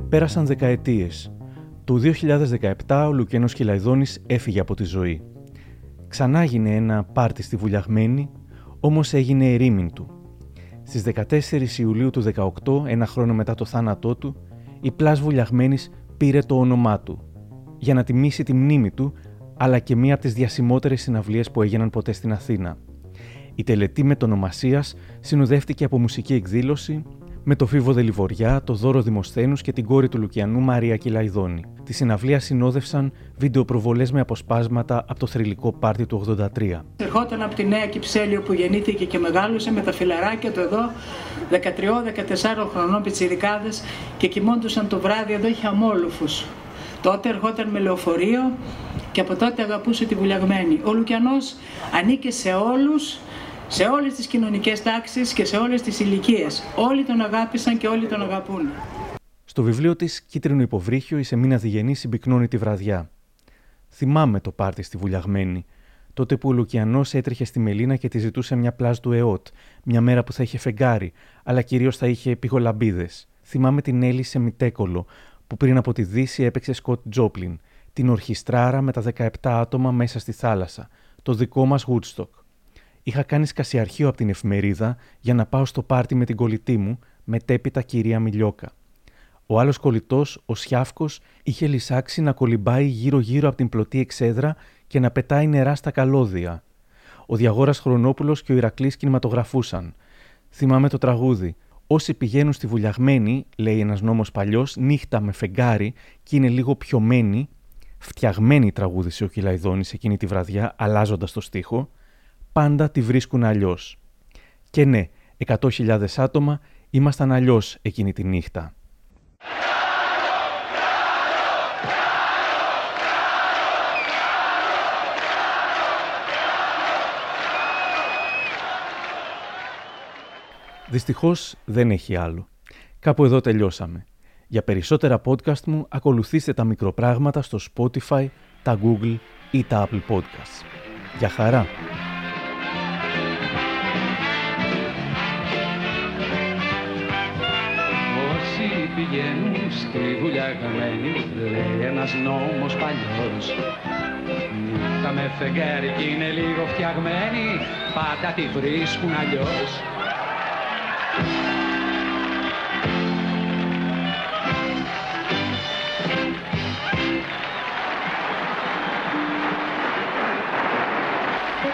Πέρασαν δεκαετίες. Το 2017 ο Λουκένος Χιλαϊδόνης έφυγε από τη ζωή. Ξανά έγινε ένα πάρτι στη Βουλιαγμένη, όμως έγινε ερήμην του. Στις 14 Ιουλίου του 18, ένα χρόνο μετά το θάνατό του, η Πλάς Βουλιαγμένης πήρε το όνομά του, για να τιμήσει τη μνήμη του, αλλά και μία από τις διασημότερες συναυλίες που έγιναν ποτέ στην Αθήνα. Η τελετή μετονομασίας συνοδεύτηκε από μουσική εκδήλωση, με το Φίβο Δελιβοριά, το Δώρο Δημοσθένους και την κόρη του Λουκιανού Μαρία Κυλαϊδόνη. Τη συναυλία συνόδευσαν βιντεοπροβολές με αποσπάσματα από το θρηλυκό πάρτι του 83. Ερχόταν από τη Νέα Κυψέλιο που γεννήθηκε και μεγάλωσε με τα φιλαράκια του εδώ, 13-14 χρονών πιτσιρικάδες και κοιμόντουσαν το βράδυ εδώ είχε αμόλουφους. Τότε ερχόταν με λεωφορείο και από τότε αγαπούσε τη βουλιαγμένη. Ο Λουκιανός ανήκε σε όλους σε όλες τις κοινωνικές τάξεις και σε όλες τις ηλικίες. Όλοι τον αγάπησαν και όλοι τον αγαπούν. Στο βιβλίο της «Κίτρινο υποβρύχιο» η Σεμίνα Διγενή συμπυκνώνει τη βραδιά. Θυμάμαι το πάρτι στη Βουλιαγμένη, τότε που ο Λουκιανός έτρεχε στη Μελίνα και τη ζητούσε μια πλάζ του ΕΟΤ, μια μέρα που θα είχε φεγγάρι, αλλά κυρίως θα είχε πηγολαμπίδες. Θυμάμαι την Έλλη σε Μητέκολο, που πριν από τη Δύση έπαιξε Σκοτ Τζόπλιν, την ορχιστράρα με τα 17 άτομα μέσα στη θάλασσα, το δικό μας Woodstock. Είχα κάνει σκασιαρχείο από την εφημερίδα για να πάω στο πάρτι με την κολλητή μου, μετέπειτα κυρία Μιλιόκα. Ο άλλος κολλητός, ο Σιάφκος, είχε λυσάξει να κολυμπάει γύρω-γύρω από την πλωτή εξέδρα και να πετάει νερά στα καλώδια. Ο Διαγόρας Χρονόπουλος και ο Ηρακλής κινηματογραφούσαν. Θυμάμαι το τραγούδι. Όσοι πηγαίνουν στη βουλιαγμένη, λέει ένας νόμος παλιός, νύχτα με φεγγάρι και είναι λίγο πιωμένοι, φτιαγμένη τραγούδισε ο Κυλαϊδόνη εκείνη τη βραδιά, αλλάζοντας το στίχο, πάντα τη βρίσκουν αλλιώς. Και ναι, 100.000 άτομα ήμασταν αλλιώς εκείνη τη νύχτα. Δυστυχώς δεν έχει άλλο. Κάπου εδώ τελειώσαμε. Για περισσότερα podcast μου ακολουθήστε τα μικροπράγματα στο Spotify, τα Google ή τα Apple Podcasts. Για χαρά! πηγαίνουν Σκριβούλια χαμένη λέει ένας νόμος παλιός. Νύχτα με φεγγάρι είναι λίγο φτιαγμένη Πάντα τη βρίσκουν αλλιώς.